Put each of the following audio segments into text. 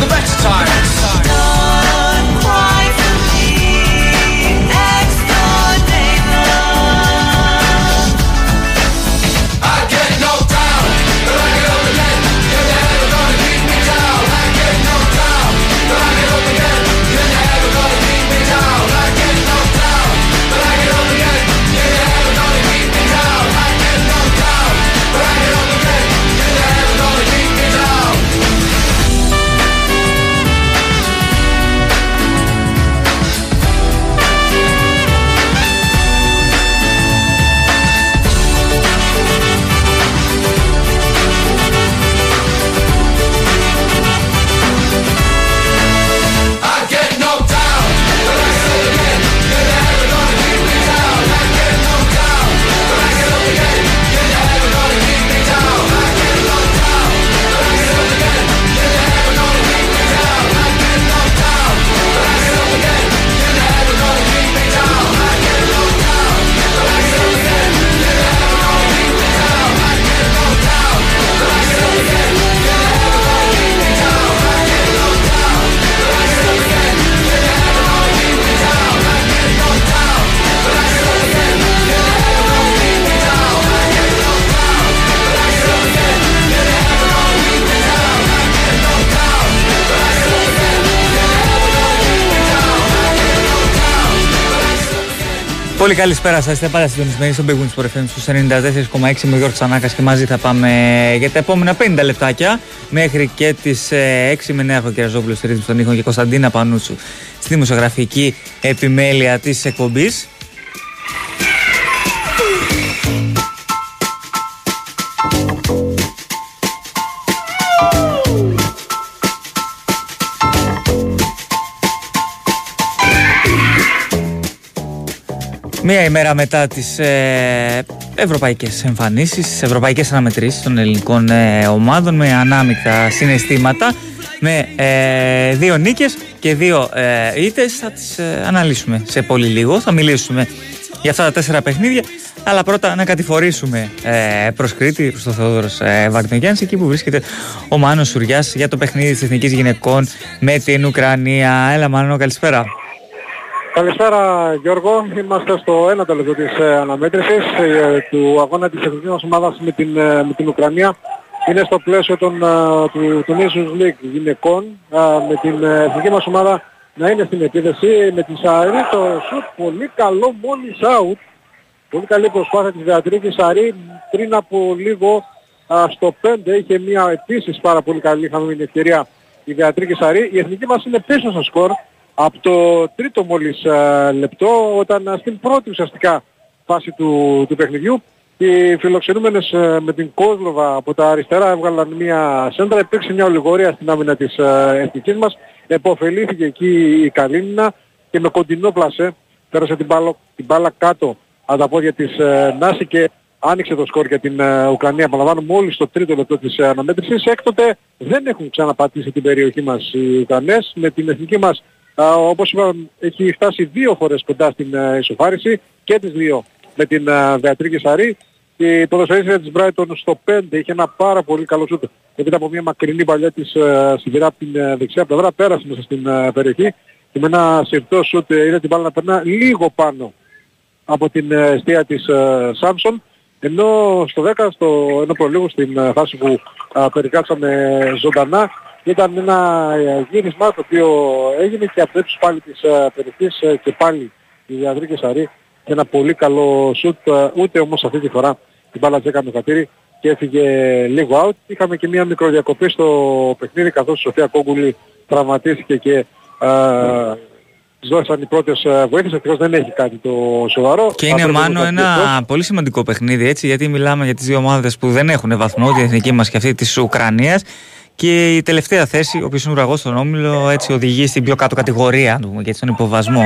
the best time. Πολύ καλησπέρα σας. Είστε πάντα συντονισμένοι στο Big Wings Sport FM στους 94,6 με Γιώργο Τσανάκα και μαζί θα πάμε για τα επόμενα 50 λεπτάκια μέχρι και τις 6 με 9 έχω Κεραζόπουλο στη ρύθμιση των ήχων και Κωνσταντίνα Πανούτσου στη δημοσιογραφική επιμέλεια της εκπομπής. Μία ημέρα μετά τις ε, ευρωπαϊκές εμφανίσεις, τις ευρωπαϊκές αναμετρήσεις των ελληνικών ε, ομάδων με ανάμεικτα συναισθήματα, με ε, δύο νίκες και δύο ε, ήττες. Θα τις ε, αναλύσουμε σε πολύ λίγο, θα μιλήσουμε για αυτά τα τέσσερα παιχνίδια. Αλλά πρώτα να κατηφορήσουμε ε, προς Κρήτη, προς τον Θεόδωρος ε, Βαρδινογιάννης, εκεί που βρίσκεται ο Μάνος Σουριάς για το παιχνίδι της Εθνικής Γυναικών με την Ουκρανία. Έλα Μάνο, καλησπέρα. Καλησπέρα Γιώργο, είμαστε στο ένα λεπτό της ε, αναμέτρησης ε, του αγώνα της εθνικής μας ομάδας με την, ε, με την Ουκρανία. Είναι στο πλαίσιο των, ε, του, του Nations League γυναικών ε, με την ε, εθνική μας ομάδα να είναι στην επίθεση με τη Σαρή το σουτ πολύ καλό μόλις out. Πολύ καλή προσπάθεια της Βεατρίκης Σαρή πριν από λίγο α, στο 5 είχε μια επίσης πάρα πολύ καλή είχαμε την ευκαιρία η Βεατρίκης Σαρή. Η εθνική μας είναι πίσω στο σκορ από το τρίτο μόλις α, λεπτό όταν α, στην πρώτη ουσιαστικά φάση του, του παιχνιδιού οι φιλοξενούμενες α, με την Κόσλοβα από τα αριστερά έβγαλαν μια σέντρα, υπήρξε μια ολιγορία στην άμυνα της α, εθνικής μας, εποφελήθηκε εκεί η Καλίνινα και με κοντινό πλασέ πέρασε την μπάλα, την μπάλα κάτω από τα πόδια της ε, Νάση και άνοιξε το σκορ για την ε, Ουκρανία. Παραλαμβάνω μόλις το τρίτο λεπτό της ε, αναμέτρησης. Έκτοτε δεν έχουν ξαναπατήσει την περιοχή μας οι Ουκρανές. Με την εθνική μας, α, όπως είπα, έχει φτάσει δύο φορές κοντά στην ε, ισοφάριση και τις δύο με την ε, Βεατρίκη Σαρή. Η ποδοσφαιρίστρια της Brighton στο 5 είχε ένα πάρα πολύ καλό σούτ. Επειδή από μια μακρινή παλιά της ε, σιδηρά από την ε, δεξιά πλευρά πέρασε μέσα στην ε, περιοχή και με ένα συρτό σούτ ε, είδε την μπάλα να περνά λίγο πάνω από την ε, αιστεία της ε, Σάμσον ενώ στο 10 στο ένα προλίγο στην ε, φάση που α, περικάτσαμε ζωντανά ήταν ένα ε, γύρισμα το οποίο έγινε και από τους πάλι της ε, περιοχής ε, και πάλι η Διαδρίκη Σαρή και ένα πολύ καλό σουτ ε, ούτε όμως αυτή τη φορά την μπάλα τζέκαμε κατήρι και έφυγε λίγο out. Είχαμε και μια μικροδιακοπή στο παιχνίδι καθώς η Σοφία Κόγκουλη τραυματίστηκε και ε, της δώσαν οι πρώτες ε, βοήθειες, ευτυχώς δεν έχει κάτι το σοβαρό. Και είναι Θα πρέπει μάλλον να ένα το πολύ σημαντικό παιχνίδι, έτσι, γιατί μιλάμε για τις δύο ομάδες που δεν έχουν βαθμό, την εθνική μας και αυτή της Ουκρανίας. Και η τελευταία θέση, ο οποίος είναι ουραγός στον Όμιλο, έτσι οδηγεί στην πιο κάτω κατηγορία, να το πούμε, και έτσι, στον υποβασμό.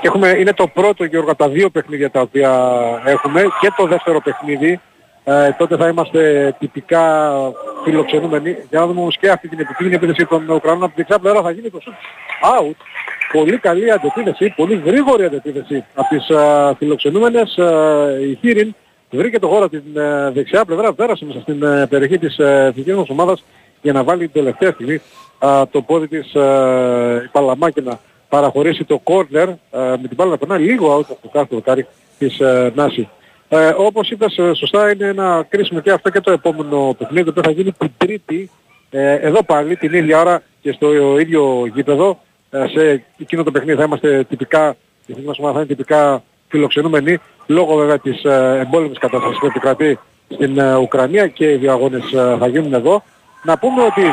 Και έχουμε, είναι το πρώτο Γιώργο από τα δύο παιχνίδια τα οποία έχουμε και το δεύτερο παιχνίδι. Ε, τότε θα είμαστε τυπικά φιλοξενούμενοι. Για να δούμε όμως και αυτή την επικίνδυνη επίθεση των Ουκρανών από την δεξιά πλευρά θα γίνει το shoot out. Πολύ καλή αντεπίθεση, πολύ γρήγορη αντεπίθεση από τις ε, φιλοξενούμενες. Ε, η Χίριν βρήκε το χώρο από την ε, δεξιά πλευρά, πέρασε μέσα στην ε, περιοχή της ε, εθνικής μας ομάδας για να βάλει την τελευταία στιγμή α, το πόδι της ε, η Παλαμά και να παραχωρήσει το κόρνερ ε, με την μπάλα να περνάει λίγο out από το κάθε δοκάρι της ε, Νάση. Ε, όπως είπες ε, σωστά είναι ένα κρίσιμο και αυτό και το επόμενο παιχνίδι που θα γίνει την Τρίτη ε, εδώ πάλι την ίδια ώρα και στο ίδιο γήπεδο ε, σε εκείνο το παιχνίδι θα είμαστε τυπικά η εθνική μας ομάδα θα είναι τυπικά φιλοξενούμενοι λόγω βέβαια της ε, εμπόλεμης κατάστασης που επικρατεί στην ε, Ουκρανία και οι δύο αγώνες ε, θα γίνουν εδώ. Να πούμε ότι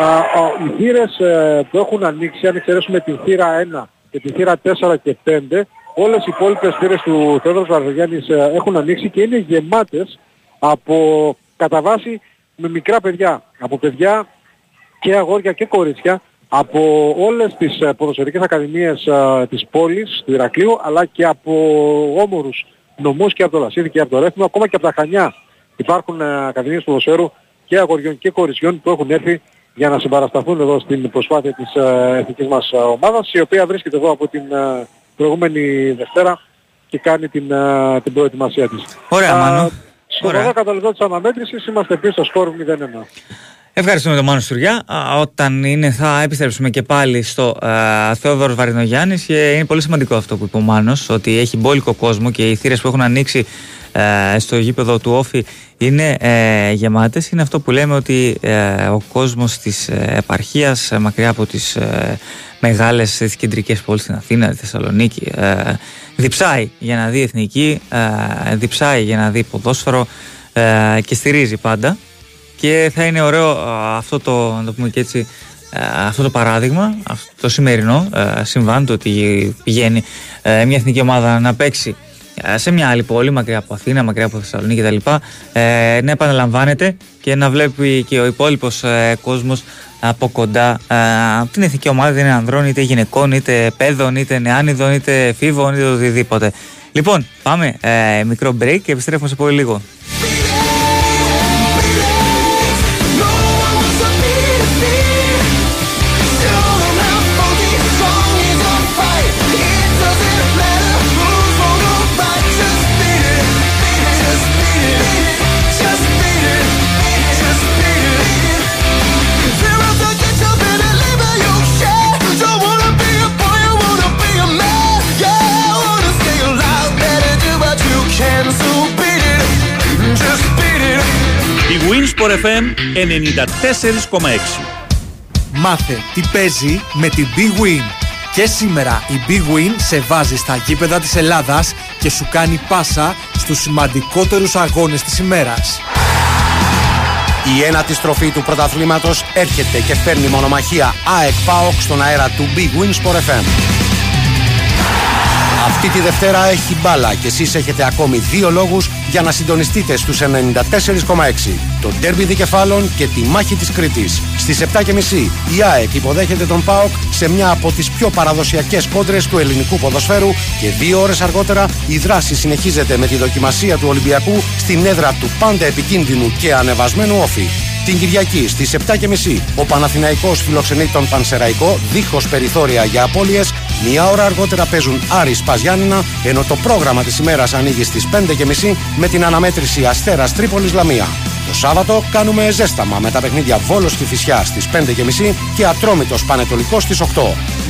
α, α, οι θύρες ε, που έχουν ανοίξει, αν εξαιρέσουμε την θύρα 1 και την θύρα 4 και 5, όλες οι υπόλοιπες θύρες του Θεόδωρος Βαρδογιάννης ε, έχουν ανοίξει και είναι γεμάτες από κατά βάση με μικρά παιδιά. Από παιδιά και αγόρια και κορίτσια από όλες τις ε, ποδοσφαιρικές ακαδημίες ε, της πόλης, του Ηρακλείου, αλλά και από όμορους νομούς και από το Λασίδι και από το Ρέθμο, ακόμα και από τα Χανιά. Υπάρχουν ε, ακαδημίες ποδοσφαίρου και αγοριών και κοριτσιών που έχουν έρθει για να συμπαρασταθούν εδώ στην προσπάθεια της ε, εθνικής μας ε, ομάδας, η οποία βρίσκεται εδώ από την ε, προηγούμενη Δευτέρα και κάνει την, ε, την προετοιμασία της. Ωραία, Α, Μάνο. Στο Ωραία. 12 λεπτό της αναμέτρησης είμαστε πίσω στο σκορ 0-1. Ευχαριστούμε τον Μάνο Στουριά. Α, Όταν είναι θα επιστρέψουμε και πάλι στο ε, Θεόδωρος Βαρινογιάννης και είναι πολύ σημαντικό αυτό που είπε ο Μάνος ότι έχει μπόλικο κόσμο και οι θύρες που έχουν ανοίξει ε, στο γήπεδο του Όφη είναι ε, γεμάτες. Είναι αυτό που λέμε ότι ε, ο κόσμος της ε, επαρχίας ε, μακριά από τις ε, μεγάλες τις κεντρικές πόλεις στην Αθήνα, τη Θεσσαλονίκη ε, διψάει για να δει εθνική, ε, διψάει για να δει ποδόσφαιρο ε, και στηρίζει πάντα και θα είναι ωραίο α, αυτό το, να το πούμε και έτσι, α, αυτό το παράδειγμα, αυτό το σημερινό α, συμβάν, το ότι πηγαίνει ε, μια εθνική ομάδα να παίξει ε, σε μια άλλη πόλη, μακριά από Αθήνα, μακριά από Θεσσαλονίκη κτλ. Ε, να επαναλαμβάνεται και να βλέπει και ο υπόλοιπος ε, κόσμος από κοντά ε, την εθνική ομάδα, είτε είναι ανδρών, είτε γυναικών, είτε παιδών, είτε νεάνιδων, είτε εφήβων, είτε οτιδήποτε. Λοιπόν, πάμε ε, μικρό break και επιστρέφουμε σε πολύ λίγο. Winsport FM 94,6 Μάθε τι παίζει με την Big Win. Και σήμερα η Big Win σε βάζει στα γήπεδα της Ελλάδας και σου κάνει πάσα στους σημαντικότερους αγώνες της ημέρας. Η ένατη στροφή του πρωταθλήματος έρχεται και φέρνει μονομαχία ΑΕΚ ΠΑΟΚ στον αέρα του Big Win Sport FM. Αυτή τη Δευτέρα έχει μπάλα και εσείς έχετε ακόμη δύο λόγους για να συντονιστείτε στους 94,6. Το ντέρμπι δικεφάλων και τη μάχη της Κρήτης. Στις 7.30 η ΑΕΚ υποδέχεται τον ΠΑΟΚ σε μια από τις πιο παραδοσιακές κόντρες του ελληνικού ποδοσφαίρου και δύο ώρες αργότερα η δράση συνεχίζεται με τη δοκιμασία του Ολυμπιακού στην έδρα του πάντα επικίνδυνου και ανεβασμένου όφη. Την Κυριακή στις 7.30 ο Παναθηναϊκός φιλοξενεί τον Πανσεραϊκό δίχως περιθώρια για απώλειες. Μία ώρα αργότερα παίζουν Άρης Παζιάννηνα ενώ το πρόγραμμα της ημέρας ανοίγει στις 5.30 με την αναμέτρηση Αστέρας Τρίπολης Λαμία. Το Σάββατο κάνουμε ζέσταμα με τα παιχνίδια Βόλος και Φυσιά στις 5.30 και Ατρόμητος Πανετολικός στις 8.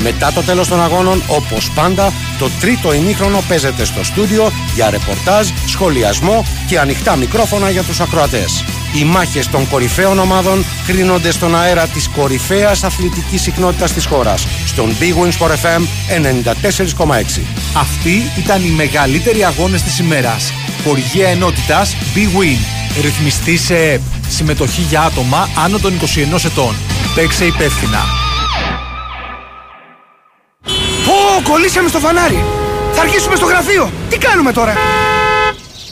Μετά το τέλος των αγώνων, όπως πάντα, το τρίτο ημίχρονο παίζεται στο στούντιο για ρεπορτάζ, σχολιασμό και ανοιχτά μικρόφωνα για τους ακροατές. Οι μάχες των κορυφαίων ομάδων κρίνονται στον αέρα της κορυφαίας αθλητικής συχνότητας της χώρας, στον Big Win Sport FM 94,6. Αυτοί ήταν οι μεγαλύτεροι αγώνες της ημέρας. Χορηγία ενότητας Big Win. Ρυθμιστή σε ΕΠ. Συμμετοχή για άτομα άνω των 21 ετών. Παίξε υπεύθυνα. Ω, κολλήσαμε στο φανάρι. Θα αρχίσουμε στο γραφείο. Τι κάνουμε τώρα;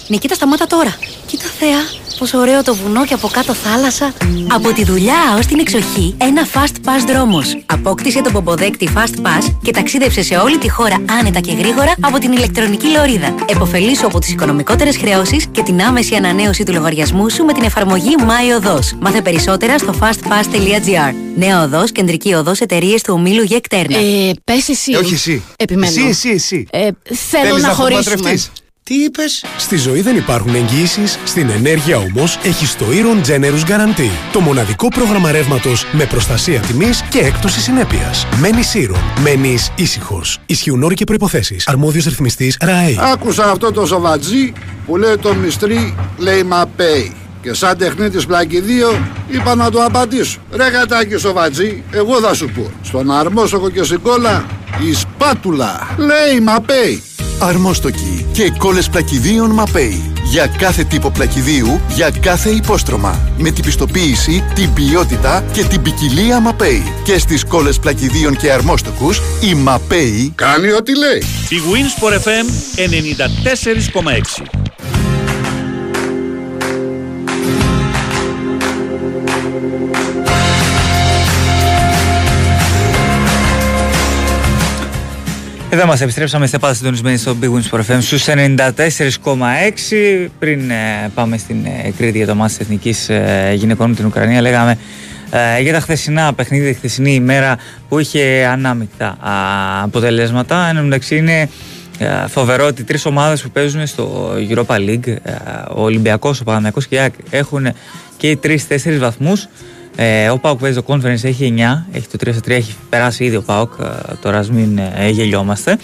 Νικήτα, σταμάτα τώρα. Κοίτα Θεά, πόσο ωραίο το βουνό και από κάτω θάλασσα. Από τη δουλειά ως την εξοχή, ένα Fast Pass δρόμος. Απόκτησε τον πομποδέκτη Fast Pass και ταξίδεψε σε όλη τη χώρα άνετα και γρήγορα από την ηλεκτρονική λωρίδα. Εποφελήσου από τις οικονομικότερες χρεώσεις και την άμεση ανανέωση του λογαριασμού σου με την εφαρμογή My Οδός. Μάθε περισσότερα στο fastpass.gr. Νέα οδός, κεντρική οδός, εταιρείες του ομίλου Γεκτέρνα. Ε, πες εσύ. Ε, όχι εσύ. Επιμένω. Εσύ, εσύ, εσύ. Ε, θέλω Θέλεις να, να χωρίσουμε. Απομακρευτείς; Τι είπες, Στη ζωή δεν υπάρχουν εγγυήσεις, στην ενέργεια όμως έχεις το Iron Generous Guarantee. Το μοναδικό πρόγραμμα ρεύματος με προστασία τιμής και έκπτωση συνέπειας. Μένεις Iron. Μένεις ήσυχος. Ισχύουν όροι και προποθέσει. Αρμόδιος ρυθμιστής ΡΑΕ. Άκουσα αυτό το σοβατζί που λέει το μυστρή λέει μα pay. Και σαν τεχνίτης πλακιδίου είπα να το απαντήσω. Ρε γατάκι σοβατζί, εγώ θα σου πω. Στον αρμόσοκο και στην κόλλα η σπάτουλα λέει μα pay. Αρμόστοκοι και κόλλες πλακιδίων Μαπέι. Για κάθε τύπο πλακιδίου, για κάθε υπόστρωμα. Με την πιστοποίηση, την ποιότητα και την ποικιλία Μαπέι. Και στις κόλλες πλακιδίων και αρμόστοκους, η Μαπέι κάνει ό,τι λέει. Η Winsport FM 94,6. Εδώ μας επιστρέψαμε, είστε πάντα συντονισμένοι στο Big Wins for FM στους 94,6 πριν ε, πάμε στην ε, Κρήτη για το μάτι της Εθνικής ε, Γυναικών με την Ουκρανία λέγαμε ε, για τα χθεσινά παιχνίδια, τη χθεσινή ημέρα που είχε ανάμεικτα α, αποτελέσματα. Εν τω μεταξύ είναι ε, φοβερό ότι τρεις ομάδες που παίζουν στο Europa League, ε, ο Ολυμπιακός, ο Παναμιακός και η ΑΕΚ έχουν και οι τρεις-τέσσερις βαθμούς. Ε, ο Πάουκ παίζει το conference, έχει 9, έχει το 3 3, έχει περάσει ήδη ο Πάουκ, ε, τώρα ας μην ε, γελιόμαστε.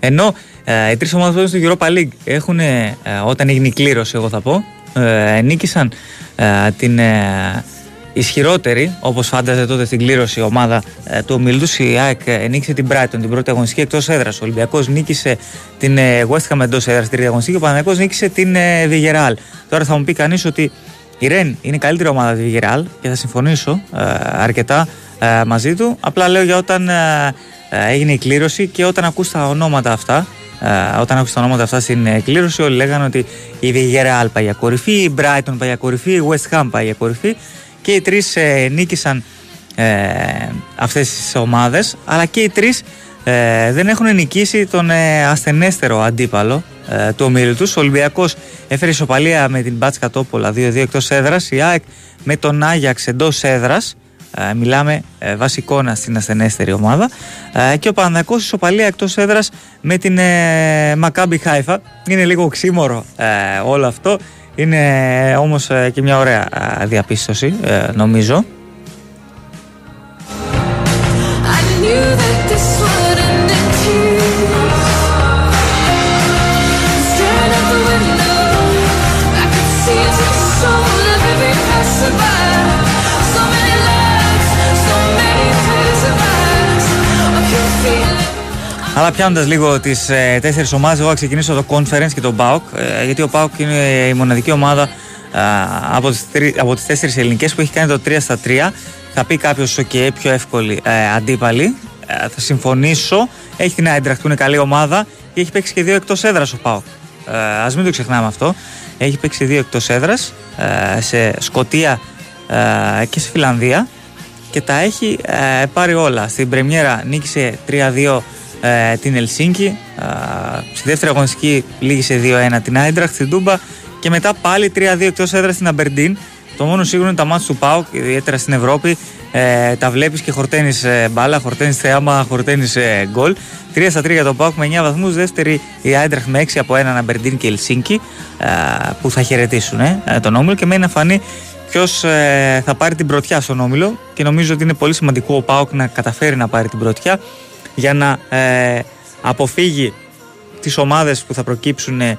Ενώ ε, οι τρεις ομάδες που παίζουν στο Europa League έχουν, ε, όταν έγινε η κλήρωση εγώ θα πω, ε, νίκησαν ε, την ε, ισχυρότερη, όπως φάνταζε τότε στην κλήρωση η ομάδα ε, του ομίλου τους, η ΑΕΚ ε, νίκησε την Brighton την πρώτη αγωνιστική εκτός έδρας. Ο Ολυμπιακός νίκησε την ε, West Ham εντός έδρας την τρίτη αγωνιστική και ο Παναγιακός νίκησε την ε, Villarreal. Τώρα θα μου πει κανείς ότι η Ρεν είναι η καλύτερη ομάδα του Villarreal και θα συμφωνήσω ε, αρκετά ε, μαζί του. Απλά λέω για όταν ε, ε, έγινε η κλήρωση και όταν ακούς τα ονόματα αυτά, ε, όταν άκουσα τα ονόματα αυτά στην ε, κλήρωση, όλοι λέγανε ότι η Villarreal πάει για κορυφή, η Brighton πάει για κορυφή, η West Ham πάει για κορυφή και οι τρεις ε, νίκησαν ε, αυτές τις ομάδες, αλλά και οι τρεις ε, δεν έχουν νικήσει τον ε, ασθενέστερο αντίπαλο ε, του ομίλου τους. Ο Ολυμπιακός έφερε ισοπαλία με την Μπάτσκα Τόπολα 2-2 εκτός έδρας, η ΑΕΚ με τον Άγιαξ εντός έδρας, ε, μιλάμε ε, βασικόνα στην ασθενέστερη ομάδα. Ε, και ο Παναθηναϊκός ισοπαλία εκτός έδρας με την ε, Μακάμπι Χάιφα. Είναι λίγο οξύμορο ε, όλο αυτό. Είναι ε, όμως ε, και μια ωραία ε, διαπίστωση ε, νομίζω. I knew that this Αλλά πιάνοντας λίγο τις ε, τέσσερις ομάδες, εγώ θα ξεκινήσω το Conference και τον Pauk. Ε, γιατί ο Pauk είναι η μοναδική ομάδα ε, από τις, τρι- από τις τέσσερις ελληνικές που έχει κάνει το 3 στα 3. Θα πει κάποιος, OK, πιο εύκολη ε, αντίπαλη. Ε, θα συμφωνήσω. Έχει την Eintracht που είναι καλή ομάδα και έχει παίξει και δύο εκτός έδρας ο Pauk. Ε, Α μην το ξεχνάμε αυτό. Έχει παίξει δύο εκτός έδρας ε, σε Σκωτία ε, και σε Φιλανδία και τα έχει ε, πάρει όλα. Στην πρεμιέρα νίκησε 3-2 ε, την Ελσίνκη, ε, στη δεύτερη αγωνιστική λύγησε 2-1 την Άιντραχτ στην Τούμπα και μετά πάλι 3-2 εκτός έδρας στην Αμπερντίν. Το μόνο σίγουρο είναι τα μάτια του ΠΑΟΚ, ιδιαίτερα στην Ευρώπη. Ε, τα βλέπεις και χορταίνεις ε, μπάλα, χορταίνεις θέαμα, χορταίνεις ε, γκολ. 3 στα 3 για τον ΠΑΟΚ με 9 βαθμούς. Δεύτερη η Άιντραχτ με 6 από έναν Αμπερντίν και Ελσίνκη ε, που θα χαιρετήσουν ε, τον όμιλο και μένει να φανεί ποιος θα πάρει την πρωτιά στον όμιλο. Και νομίζω ότι είναι πολύ σημαντικό ο ΠΑΟΚ να καταφέρει να πάρει την πρωτιά για να ε, αποφύγει τις ομάδες που θα προκύψουν ε,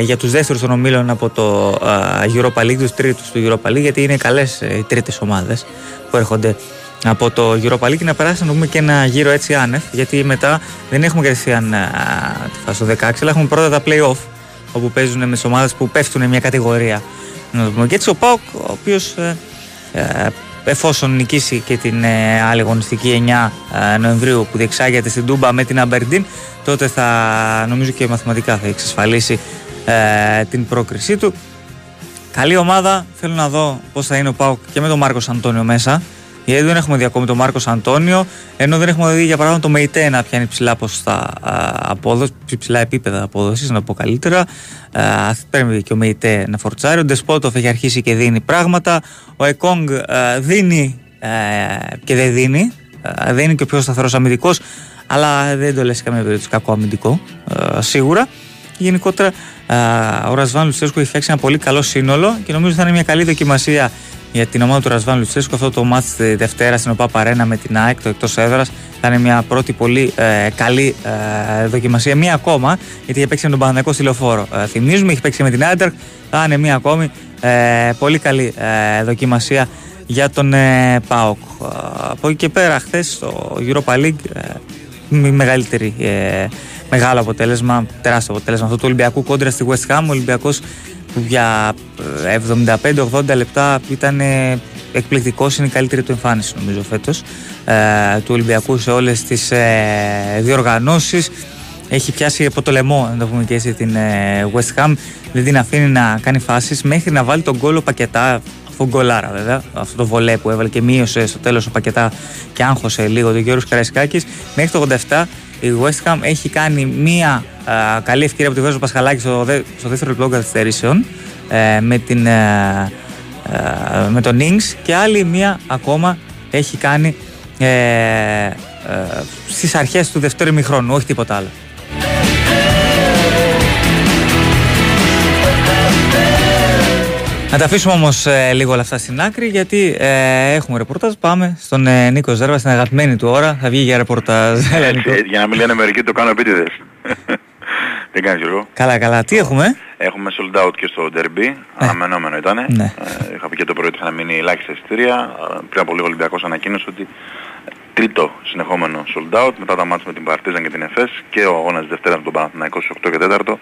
για τους δεύτερους των ομίλων από το ε, Europa League, τους τρίτους του Europa League γιατί είναι καλές ε, οι τρίτες ομάδες που έρχονται από το Europa League και να περάσει να δούμε και ένα γύρο έτσι άνευ γιατί μετά δεν έχουμε κατευθείαν ε, τη φάση του 16 αλλά έχουμε πρώτα τα play-off όπου παίζουν με τις ομάδες που πέφτουν μια κατηγορία να το πούμε. και έτσι ο ΠΑΟΚ ο οποίος ε, ε, εφόσον νικήσει και την ε, άλλη αγωνιστική 9 ε, Νοεμβρίου που διεξάγεται στην Τούμπα με την Αμπερντίν τότε θα νομίζω και μαθηματικά θα εξασφαλίσει ε, την πρόκρισή του. Καλή ομάδα. Θέλω να δω πως θα είναι ο Πάουκ και με τον Μάρκος Αντώνιο μέσα γιατί δεν έχουμε δει ακόμη τον Μάρκος Αντώνιο, ενώ δεν έχουμε δει για παράδειγμα τον Μεϊτέ να πιάνει ψηλά ποσοστά απόδοση, ψηλά επίπεδα απόδοσης, να το πω καλύτερα. Α, Πρέπει και ο Μεϊτέ να φορτσάρει. Ο Ντεσπότοφ έχει αρχίσει και δίνει πράγματα. Ο Εκόνγκ α, δίνει ε, και δεν δίνει. Α, δεν είναι και ο πιο σταθερός αμυντικός, αλλά δεν το λες σε καμία περίπτωση κακό αμυντικό, ε, σίγουρα. Γενικότερα α, ο Ρασβάν Λουτσέσκου έχει φτιάξει ένα πολύ καλό σύνολο και νομίζω θα είναι μια καλή δοκιμασία για την ομάδα του Ρασβάν Λουτσέσκου. Αυτό το μάτς τη Δευτέρα στην ΟΠΑ Παρένα με την ΑΕΚ, το εκτός έδρας, θα είναι μια πρώτη πολύ ε, καλή ε, δοκιμασία. Μία ακόμα, γιατί έχει παίξει με τον Παναγενικό στη λεωφόρο. Ε, θυμίζουμε, έχει παίξει με την Άντερ. Θα είναι μία ακόμη ε, πολύ καλή ε, δοκιμασία για τον ε, ΠΑΟΚ. Ε, από εκεί και πέρα, χθες στο Europa League, ε, μη- μεγαλύτερη, ε, μεγάλο αποτέλεσμα, τεράστιο αποτέλεσμα αυτό του Ολυμπιακού κόντρα στη West Ham. Ο Ολυμπιακός που για ε, 75-80 λεπτά ήταν ε, εκπληκτικός, είναι η καλύτερη του εμφάνιση νομίζω φέτος ε, του Ολυμπιακού σε όλες τις ε, διοργανώσεις. Έχει πιάσει από το λαιμό, να το πούμε και έτσι, την ε, West Ham. Δεν την αφήνει να κάνει φάσεις μέχρι να βάλει τον γκολ ο Πακετά. Αυτό γκολάρα βέβαια. Αυτό το βολέ που έβαλε και μείωσε στο τέλος ο Πακετά και άγχωσε λίγο τον Γιώργος Καραϊσκάκης. Μέχρι το 87 η West Ham έχει κάνει μία α, καλή ευκαιρία από τη Βέζο Πασχαλάκη στο, δε, στο δεύτερο λεπτό καθυστερήσεων ε, με, την, ε, ε, με τον Ινγκς και άλλη μία ακόμα έχει κάνει ε, ε, στις αρχές του δευτέρου ημιχρόνου, όχι τίποτα άλλο. Να τα αφήσουμε όμως λίγο όλα αυτά στην άκρη, γιατί ε, έχουμε ρεπορτάζ. Πάμε στον ε, Νίκο Ζέρβα, στην αγαπημένη του ώρα. Θα βγει για ρεπορτάζ. Έλα, Νίκο. Έτσι, για να μην λένε μερικοί το κάνω επίτηδες. Τι κάνεις Γιώργο; Καλά, καλά. Τι έχουμε; Έχουμε sold out και στο derby, αναμενόμενο ήταν. Ναι. Ε, είχα πει και το πρωί ότι είχαν μείνει ελάχιστα εισιτήρια. Ε, Πριν από λίγο ο Ολυμπιακός ανακοίνωσε ότι τρίτο συνεχόμενο sold out μετά τα μάτια με την Παρτίζαν και την ΕΦΕΣ και ο αγώνας Δευτέρας με τον Παναθηναϊκό στις 8 και 4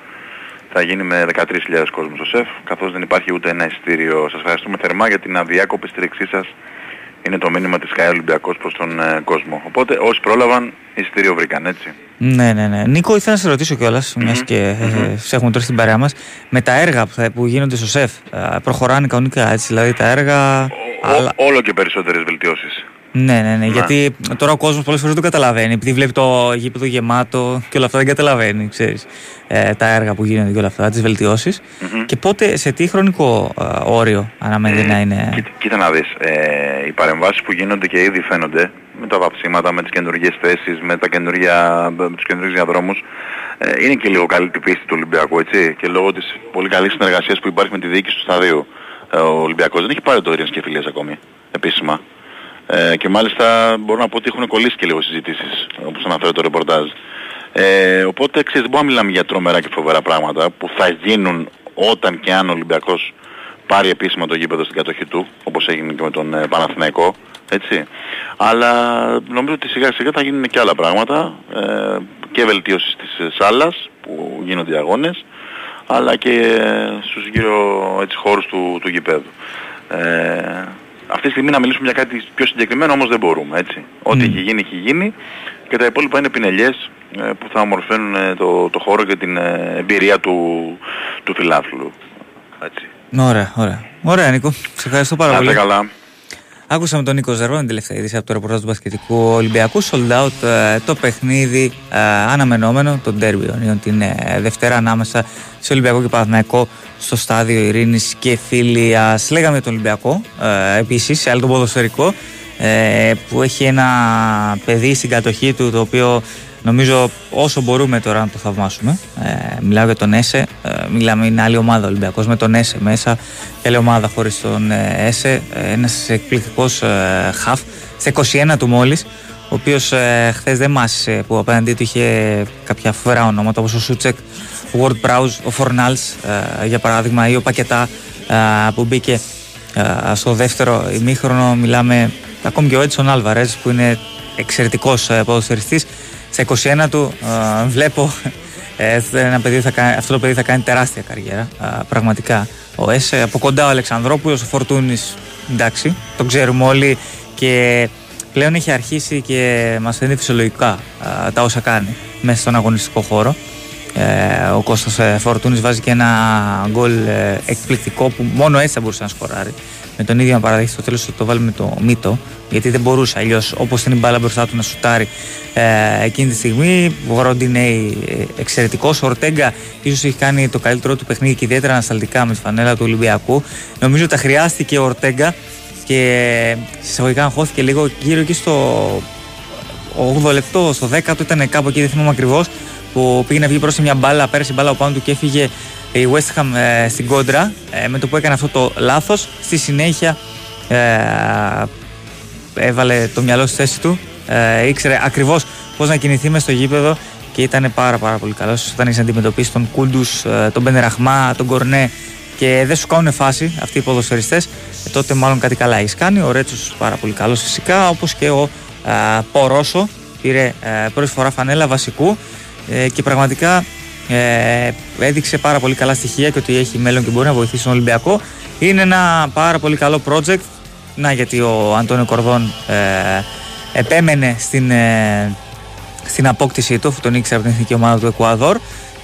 θα γίνει με 13.000 κόσμους στο ΣΕΦ καθώς δεν υπάρχει ούτε ένα εισιτήριο. Σας ευχαριστούμε θερμά για την αδιάκοπη στήριξή σας. Είναι το μήνυμα της ΚΑΕ Ολυμπιακός προς τον ε, κόσμο. Οπότε όσοι πρόλαβαν εισιτήριο βρήκαν έτσι. Ναι, ναι, ναι. Νίκο, ήθελα να σε ρωτήσω κιόλας, μιας και ε, σε έχουμε τώρα στην παρέα μας, με τα έργα που, θα, που γίνονται στο ΣΕΦ. ε, προχωράνε κανονικά έτσι. Δηλαδή τα έργα. Ό- όλο και περισσότερες βελτιώσεις. Ναι, ναι, ναι. Γιατί τώρα ο κόσμος πολλές φορές δεν το καταλαβαίνει. Επειδή βλέπει το γήπεδο γεμάτο και όλα αυτά δεν καταλαβαίνει, ξέρεις, ε, τα έργα που γίνονται και όλα αυτά, τις βελτιώσεις. Και πότε, σε τι χρονικό ε, όριο αναμένεται να είναι; Κοίτα, κοίτα να δεις, ε, οι παρεμβάσεις που γίνονται και ήδη φαίνονται με τα βαψίματα, με τις καινούργιες θέσεις, με, τα καινούργια, με τους καινούργιους διαδρόμους ε, είναι και λίγο καλή την πίστη του Ολυμπιακού έτσι και λόγω της πολύ καλής συνεργασίας που υπάρχει με τη διοίκηση του σταδίου ε, ο Ολυμπιακός δεν έχει πάρει το όρια και φιλίες ακόμη επίσημα ε, και μάλιστα μπορώ να πω ότι έχουν κολλήσει και λίγο συζητήσεις όπως αναφέρει το ρεπορτάζ ε, οπότε ξέρεις δεν μπορούμε να μιλάμε για τρομερά και φοβερά πράγματα που θα γίνουν όταν και αν ο Ολυμπιακός πάρει επίσημα το γήπεδο στην κατοχή του, όπως έγινε και με τον ε, Παναθηναϊκό, έτσι. Αλλά νομίζω ότι σιγά σιγά θα γίνουν και άλλα πράγματα ε, και βελτίωσης της ε, σάλας που γίνονται οι αγώνες, αλλά και ε, στους γύρω έτσι, χώρους του, του γηπέδου. Ε, αυτή τη στιγμή να μιλήσουμε για κάτι πιο συγκεκριμένο όμως δεν μπορούμε, έτσι. Ό,τι έχει γίνει, έχει γίνει και τα υπόλοιπα είναι πινελιές ε, που θα ομορφαίνουν ε, το, το χώρο και την ε, εμπειρία του, του φιλάθλου. Έτσι. Ωραία, ωραία. Ωραία, Νίκο. Σε ευχαριστώ πάρα Να πολύ. είστε καλά. Άκουσα τον Νίκο Ζερβό, την τελευταία είδηση από το ρεπορτάζ του Μπασκετικού Ολυμπιακού. Sold out ε, το παιχνίδι ε, αναμενόμενο, τον Derby Onion, την ε, Δευτέρα ανάμεσα σε Ολυμπιακό και Παναθηναϊκό στο στάδιο Ειρήνης και Φίλιας. Λέγαμε για τον Ολυμπιακό ε, επίσης, σε άλλο τον ποδοσφαιρικό, ε, που έχει ένα παιδί στην κατοχή του το οποίο νομίζω όσο μπορούμε τώρα να το θαυμάσουμε. Ε, μιλάω για τον Έσε, ε, μιλάμε είναι άλλη ομάδα Ολυμπιακός με τον Έσε μέσα και άλλη ομάδα χωρίς τον ε, Έσε. Ε, ένας εκπληκτικός ε, χαφ, στα 21 του μόλις, ο οποίος ε, χθες δεν μάσησε που απέναντί του είχε κάποια φοβερά ονόματα όπως ο Σούτσεκ, ο Ward Prowse, ο Φορνάλς ε, για παράδειγμα ή ο Πακετά ε, που μπήκε ε, στο δεύτερο ημίχρονο μιλάμε ακόμη και ο Έτσον Άλβαρες που είναι εξαιρετικός ε, ποδοσφαιριστής στα 21 του ε, βλέπω ε, ένα παιδί θα κάνει, αυτό το παιδί θα κάνει τεράστια καριέρα ε, πραγματικά ο Έσε από κοντά ο Αλεξανδρόπουλος ο Φορτούνης εντάξει το ξέρουμε όλοι και πλέον έχει αρχίσει και μας φαίνεται φυσιολογικά ε, τα όσα κάνει μέσα στον αγωνιστικό χώρο ε, ο Κώστας ε, Φορτούνης βάζει και ένα γκολ ε, εκπληκτικό που μόνο έτσι θα μπορούσε να σκοράρει. Με τον ίδιο να παραδείξει στο τέλος ότι το βάλει με το μύτο, γιατί δεν μπορούσε αλλιώς όπως ήταν η μπάλα μπροστά του να σουτάρει ε, εκείνη τη στιγμή. Ο Γροντινέη ε, εξαιρετικός. Ο Ορτέγκα ίσως έχει κάνει το καλύτερο του παιχνίδι και ιδιαίτερα ανασταλτικά με τη φανέλα του Ολυμπιακού. Νομίζω τα χρειάστηκε ο Ορτέγκα και συσσαγωγικά αγχώθηκε λίγο γύρω εκεί στο 8 λεπτό, στο 10 ήταν κάπου εκεί, δεν θυμάμαι ακριβώς, που πήγε να βγει προς μια μπάλα, πέρασε η μπάλα από πάνω του και έφυγε η West Ham ε, στην κόντρα ε, με το που έκανε αυτό το λάθος. Στη συνέχεια ε, έβαλε το μυαλό στη θέση του, ε, ήξερε ακριβώς πώς να κινηθεί μες στο γήπεδο και ήταν πάρα πάρα πολύ καλός όταν είσαι αντιμετωπίσεις τον Κούντους, ε, τον Μπενεραχμά, τον Κορνέ και δεν σου κάνουν φάση αυτοί οι ποδοσφαιριστές ε, τότε μάλλον κάτι καλά έχεις κάνει. Ο Ρέτσος πάρα πολύ καλός φυσικά όπως και ο ε, Πορόσο πήρε ε, πρώτη φορά φανέλα βασικού ε, και πραγματικά ε, έδειξε πάρα πολύ καλά στοιχεία και ότι έχει μέλλον και μπορεί να βοηθήσει τον Ολυμπιακό. Είναι ένα πάρα πολύ καλό project. Να γιατί ο Αντώνιο Κορδόν ε, επέμενε στην, ε, στην απόκτησή του, αφού τον ήξερε από την εθνική ομάδα του Εκουαδόρ.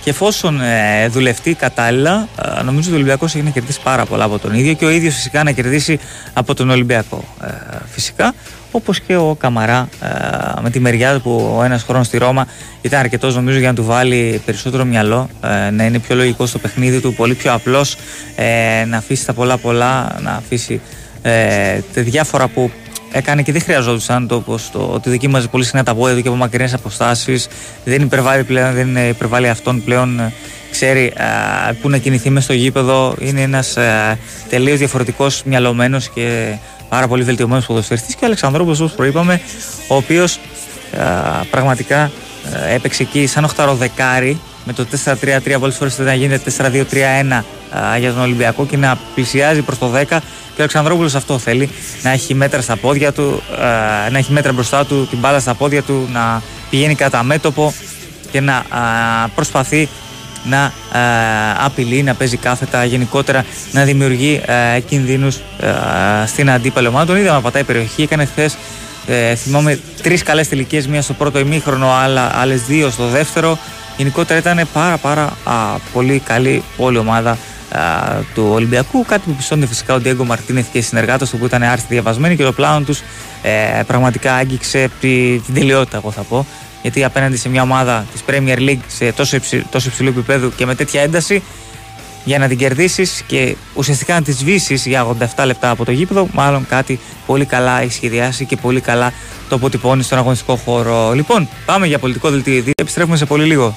Και εφόσον ε, δουλευτεί κατάλληλα, ε, νομίζω ότι ο Ολυμπιακός έχει να κερδίσει πάρα πολλά από τον ίδιο και ο ίδιος φυσικά να κερδίσει από τον Ολυμπιακό. Ε, φυσικά, όπως και ο Καμαρά ε, με τη μεριά του που ο ένας χρόνος στη Ρώμα ήταν αρκετός νομίζω για να του βάλει περισσότερο μυαλό, ε, να είναι πιο λογικός στο παιχνίδι του, πολύ πιο απλός, ε, να αφήσει τα πολλά πολλά, να αφήσει ε, τα διάφορα που έκανε και δεν χρειαζόντουσαν το, όπως το ότι δοκίμαζε πολύ συχνά τα πόδια του και από μακρινές αποστάσεις. Δεν υπερβάλλει πλέον, δεν υπερβάλλει αυτόν πλέον. Ε, ξέρει α, που να κινηθεί μες στο γήπεδο. Είναι ένας α, τελείως διαφορετικός μυαλωμένος και πάρα πολύ βελτιωμένος ποδοσφαιριστής και ο Αλεξανδρόπουλος όπως προείπαμε ο οποίος α, πραγματικά α, έπαιξε εκεί σαν οχταροδεκάρι με το 4-3-3 πολλές φορές ήταν να γίνεται 4-2-3-1 α, για τον Ολυμπιακό και να πλησιάζει προς το 10 και ο Αλεξανδρόπουλος αυτό θέλει να έχει μέτρα στα πόδια του α, να έχει μέτρα μπροστά του την μπάλα στα πόδια του να πηγαίνει κατά μέτωπο και να α, προσπαθεί να α, απειλεί, να παίζει κάθετα, γενικότερα να δημιουργεί α, κινδύνους α, στην αντίπαλη ομάδα. Τον είδαμε να πατάει περιοχή, έκανε χθες ε, θυμάμαι τρεις καλές τελικές, μία στο πρώτο ημίχρονο, άλλες δύο στο δεύτερο. Γενικότερα ήταν πάρα πάρα α, πολύ καλή όλη η ομάδα α, του Ολυμπιακού. Κάτι που πιστώνεται φυσικά ο Ντιέγκο Μαρτίνεθ και οι συνεργάτες του που ήταν άριστοι διαβασμένοι και το πλάνο τους ε, πραγματικά άγγιξε τη, την τελειότητα, εγώ θα πω. Γιατί απέναντι σε μια ομάδα της Premier League σε τόσο, υψη, τόσο υψηλού επίπεδου και με τέτοια ένταση, για να την κερδίσεις και ουσιαστικά να τη σβήσει για 87 λεπτά από το γήπεδο, μάλλον κάτι πολύ καλά έχει σχεδιάσει και πολύ καλά το αποτυπώνει στον αγωνιστικό χώρο. Λοιπόν, πάμε για πολιτικό δελτίο ειδήσεων. Επιστρέφουμε σε πολύ λίγο.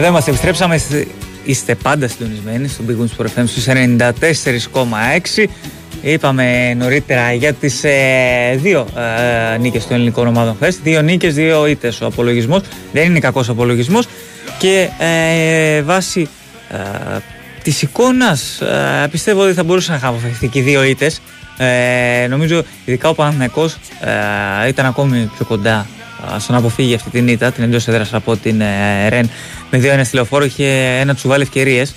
Εδώ είμαστε, επιστρέψαμε. Είστε πάντα συντονισμένοι στο Big Wings FM στους 94,6. Είπαμε νωρίτερα για τις ε, δύο ε, νίκες των ελληνικών ομάδων χθες. Δύο νίκες, δύο ήττες ο απολογισμός. Δεν είναι κακός απολογισμός. Και ε, βάσει ε, της εικόνας ε, πιστεύω ότι θα μπορούσε να είχαμε και δύο ήττες. Ε, νομίζω ειδικά ο Παναθηναϊκός ε, ήταν ακόμη πιο κοντά στο να αποφύγει αυτή την ήττα, την εντός έδρας από την ε, Ρεν με 2-1 στη λεωφόρο είχε ένα τσουβάλι ευκαιρίες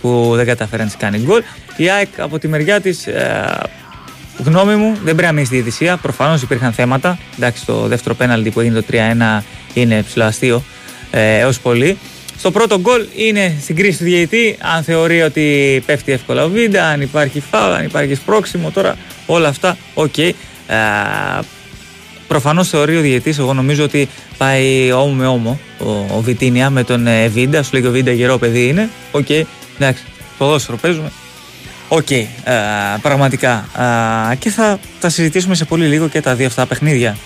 που δεν καταφέρει να τις κάνει γκολ. Η ΑΕΚ από τη μεριά της, γνώμη μου, δεν πρέπει να μείνει στη διαιτησία. Προφανώς υπήρχαν θέματα. Εντάξει, το δεύτερο πέναλτι που έγινε το 3-1 είναι ψηλοαστείο ε, έως πολύ. Στο πρώτο γκολ είναι στην κρίση του διαιτητή. Αν θεωρεί ότι πέφτει εύκολα ο Βίντα, αν υπάρχει φάουλ, αν υπάρχει σπρόξιμο, τώρα όλα αυτά, OK. Okay. Προφανώς θεωρεί ο διαιτητής, εγώ νομίζω ότι πάει ώμο με ώμο ο, ο Βιτίνια με τον ε, Βίντα. Σου λέει ο Βίντα γερό παιδί είναι. OK, okay. εντάξει, ποδόσφαιρο παίζουμε. OK, okay, πραγματικά. Α, και θα τα συζητήσουμε σε πολύ λίγο και τα δύο αυτά παιχνίδια.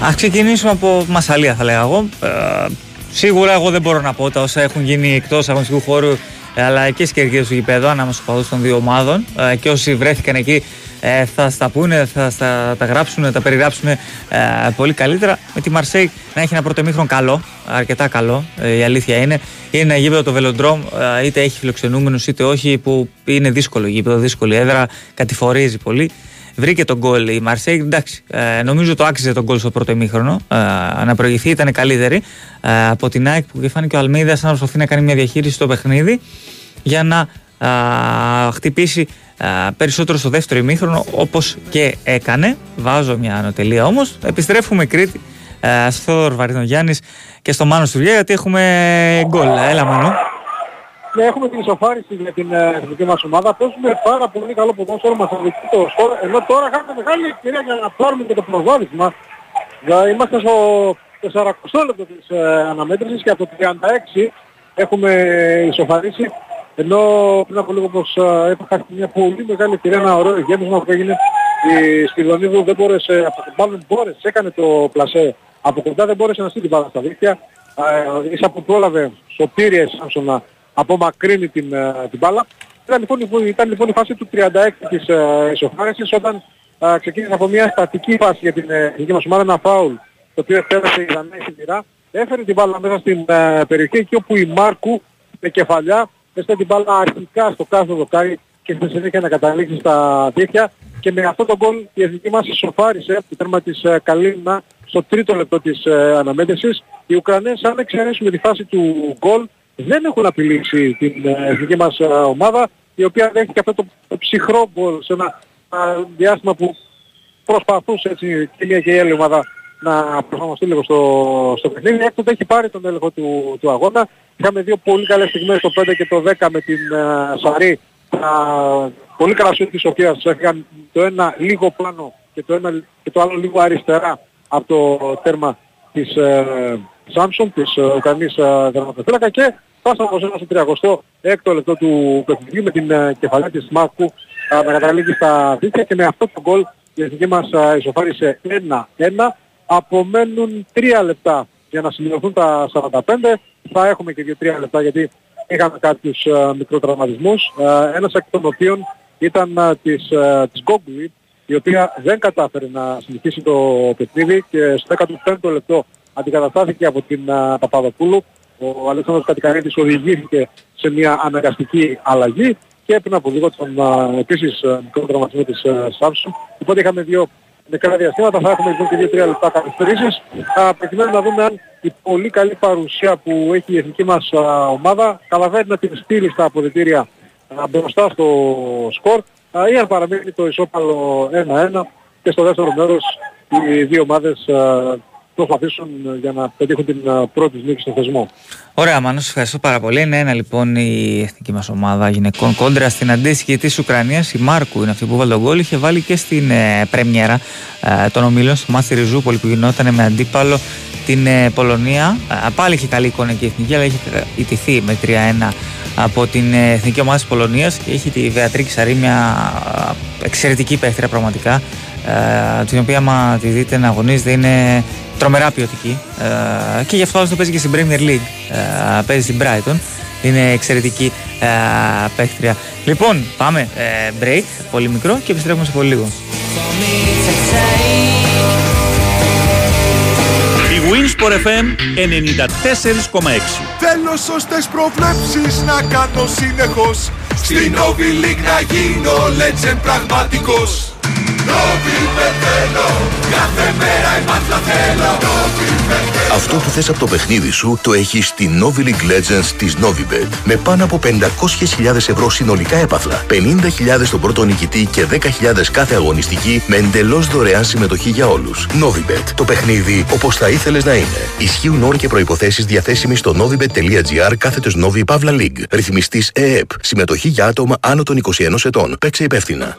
Ας ξεκινήσουμε από Μασαλία θα λέγα εγώ. Ε, σίγουρα εγώ δεν μπορώ να πω τα όσα έχουν γίνει εκτός αγωνιστικού χώρου αλλά και στις κερκίδες του γηπέδου ανάμεσα στους παδούς των δύο ομάδων ε, και όσοι βρέθηκαν εκεί ε, θα στα πούνε, θα στα, τα γράψουν, τα περιγράψουν ε, πολύ καλύτερα. Με τη Μαρσέη να έχει ένα πρώτο καλό, αρκετά καλό, ε, η αλήθεια είναι. Είναι ένα γήπεδο το Βελοντρόμ, ε, είτε έχει φιλοξενούμενους είτε όχι, που είναι δύσκολο γήπεδο, δύσκολη έδρα, κατηφορίζει πολύ. Βρήκε τον γκολ η Μαρσέη. Εντάξει, ε, νομίζω το άξιζε τον γκολ στο πρώτο ημίχρονο. Ε, να προηγηθεί ήταν καλύτερη ε, από την ΑΕΚ που φάνηκε ο Αλμίδα να προσπαθεί να κάνει μια διαχείριση στο παιχνίδι για να χτυπήσει περισσότερο στο δεύτερο ημίχρονο όπως και έκανε. Βάζω μια ανωτελεία όμως. Επιστρέφουμε Κρήτη στο Θόδωρο Βαρινογιάννης και στο Μάνο Στουριέ γιατί έχουμε γκολ. Έλα Μάνο. Ναι, έχουμε την ισοφάριση για την ε, εθνική μας ομάδα. Παίζουμε πάρα πολύ καλό ποδόσφαιρο, μας οδηγεί το σκορ. Ενώ τώρα είχαμε μεγάλη ευκαιρία για να πάρουμε και το προβάδισμα. Για- Είμαστε στο 40 λεπτό της ε, αναμέτρησης και από το 36 έχουμε ισοφαρίσει. Ενώ πριν από λίγο όπως ε, είπα είχα μια πολύ μεγάλη ευκαιρία, ένα ωραίο γέμισμα που έγινε. Η Σπυρδονίδου δεν μπόρεσε, από την μάλλον μπόρεσε, έκανε το πλασέ. Από κοντά δεν μπόρεσε να στείλει την μπάλα στα δίχτυα. Ε, ίσα που πρόλαβε στο Πύριε Σάμσον να απομακρύνει την, ε, την μπάλα. Ήταν λοιπόν, η- ήταν λοιπόν η φάση του 36 της ε, ισοφάρισης όταν ε, ξεκίνησε από μια στατική φάση για την ε, εθνική μας ομάδα, ένα φάουλ το οποίο επέρασε η Δανέη στη μοιρά. Έφερε την μπάλα μέσα στην ε, περιοχή εκεί όπου η Μάρκου με κεφαλιά έστειλε την μπάλα αρχικά στο κάθε δοκάρι και στη συνέχεια να καταλήξει στα δίχτυα και με αυτό το γκολ η εθνική μας ισοφάρισε το τέρμα της ε, Καλίνα στο τρίτο λεπτό της ε, αναμέτρησης. Οι Ουκρανές αν εξαιρέσουμε τη φάση του γκολ δεν έχουν απειλήσει την ε, εθνική μας ε, ομάδα η οποία δέχτηκε αυτό το, το ψυχρό γκολ σε ένα ε, διάστημα που προσπαθούσε έτσι και η μία και η άλλη ομάδα να προσαρμοστεί λίγο στο, στο παιχνίδι. Έκτοτε έχει πάρει τον έλεγχο του, του αγώνα. Είχαμε δύο πολύ καλές στιγμές το 5 και το 10 με την uh, Σαρή. Uh, πολύ καλά σούτ της οποίας έφυγαν το ένα λίγο πλάνο και το, ένα, και το άλλο λίγο αριστερά από το τέρμα της uh, Samsung, της uh, Ουκρανής uh, δραματοφύλακα και φτάσαμε ως ένα στο 36ο λεπτό του παιχνιδιού με την uh, κεφαλιά της Μάκου uh, να καταλήγει στα δίκτυα και με αυτό το γκολ η εθνική μας uh, ισοφάρισε 1-1 απομένουν 3 λεπτά για να συμπληρωθούν τα 45. Θα έχουμε και 2-3 λεπτά γιατί είχαμε κάποιους uh, μικροτραυματισμούς. Uh, ένας εκ των οποίων ήταν uh, της, uh, της Γκόγκουλη η οποία δεν κατάφερε να συνεχίσει το παιχνίδι και στο 15ο λεπτό αντικαταστάθηκε από την uh, Παπαδοπούλου. Ο Αλέξανδρος Κατικαρίτης οδηγήθηκε σε μια αναγκαστική αλλαγή και πριν από λίγο τον uh, επίσης uh, μικρό τραυματισμό της uh, Samsung. Οπότε είχαμε δύο νεκρά διαστήματα, θα έχουμε λοιπόν και 2-3 λεπτά καθυστερήσεις α, προκειμένου να δούμε αν η πολύ καλή παρουσία που έχει η εθνική μας α, ομάδα καταφέρει να την στείλει στα αποδητήρια α, μπροστά στο σκορ α, ή αν παραμείνει το ισόπαλο 1-1 και στο δεύτερο μέρος οι δύο ομάδες α, προσπαθήσουν για να πετύχουν την α, πρώτη νίκη στο θεσμό. Ωραία, Μάνο, σας ευχαριστώ πάρα πολύ. Είναι ένα λοιπόν η εθνική μας ομάδα γυναικών κόντρα στην αντίστοιχη της Ουκρανίας. Η Μάρκου είναι αυτή που βάλει τον γκολ. Είχε βάλει και στην ε, πρέμιερα ε, των ομίλων στο μάθη Ριζούπολη που γινόταν με αντίπαλο την ε, Πολωνία. Ε, πάλι είχε καλή εικόνα και η εθνική, αλλά είχε ιτηθεί με 3-1 από την ε, εθνική ομάδα της Πολωνίας και έχει τη Βεατρίκη Σαρή, μια ε, εξαιρετική παίχτρια πραγματικά. Ε, την οποία, άμα τη δείτε να αγωνίζεται, είναι τρομερά ποιοτική. Ε, και γι' αυτό το παίζει και στην Premier League. Ε, παίζει στην Brighton. Είναι εξαιρετική ε, παίχτρια. Λοιπόν, πάμε ε, break, πολύ μικρό και επιστρέφουμε σε πολύ λίγο. Η Winsport FM 94,6 Θέλω σωστές προβλέψεις να κάνω συνεχώς Στην Novi League να γίνω legend πραγματικός Αυτό που θες από το παιχνίδι σου το έχεις στη Novi League Legends της Novibet με πάνω από 500.000 ευρώ συνολικά έπαθλα, 50.000 στον πρώτο νικητή και 10.000 κάθε αγωνιστική με εντελώς δωρεάν συμμετοχή για όλους. Novibet. Το παιχνίδι όπως θα ήθελες να είναι. Ισχύουν όροι και προϋποθέσεις διαθέσιμοι στο novibet.gr κάθετος Novi Pavla League. Ρυθμιστής ΕΕΠ. Συμμετοχή για άτομα άνω των 21 ετών. Παίξε υπεύθυνα.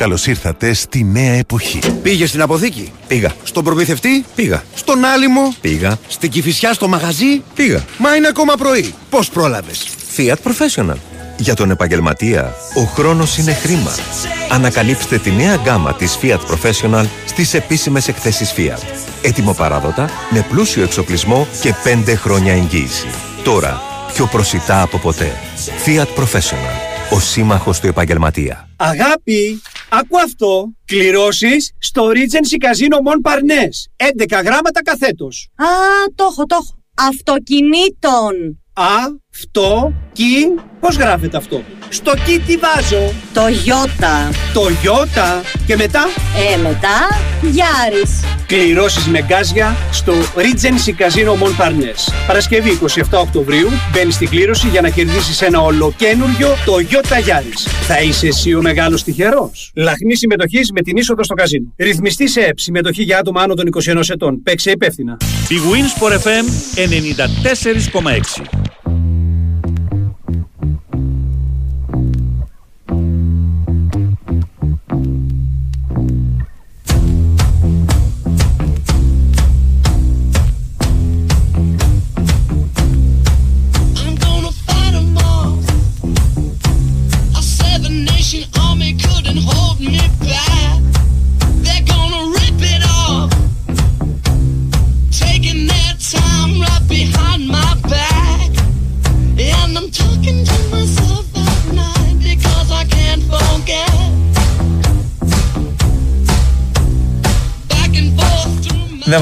Καλώς ήρθατε στη νέα εποχή. Πήγε στην αποθήκη; Πήγα. Στον προμηθευτή; Πήγα. Στον άλυμο; Πήγα. Στην Κηφισιά στο μαγαζί; Πήγα. Μα είναι ακόμα πρωί. Πώς πρόλαβες; Fiat Professional. Για τον επαγγελματία, ο χρόνος είναι χρήμα. Ανακαλύψτε τη νέα γκάμα της Fiat Professional στις επίσημες εκθέσεις Fiat. Έτοιμο παράδοτα, με πλούσιο εξοπλισμό και 5 χρόνια εγγύηση. Τώρα, πιο προσιτά από ποτέ. Fiat Professional. Ο σύμμαχος του επαγγελματία. Αγάπη, άκου αυτό. Κληρώσεις στο Regency Casino Mon Parnes. 11 γράμματα καθέτος. Α, το έχω, το έχω. Αυτοκινήτων. Α, αυτό, κι, πώς γράφεται αυτό; Στο κι τι βάζω; Το Ιώτα. Το Ιώτα. Και μετά; Ε, μετά, Γιάρης. Κληρώσεις με γκάζια στο Regency Casino Mon Parnes. Παρασκευή 27 Οκτωβρίου μπαίνεις στην κλήρωση για να κερδίσεις ένα ολοκένουργιο το Toyota Yaris. Θα είσαι εσύ ο μεγάλος τυχερός. Λαχνή συμμετοχής με την είσοδο στο καζίνο. Ρυθμιστή σε ΕΠ. Συμμετοχή για άτομα άνω των 21 ετών. Παίξε υπεύθυνα. Η Winsport FM 94,6.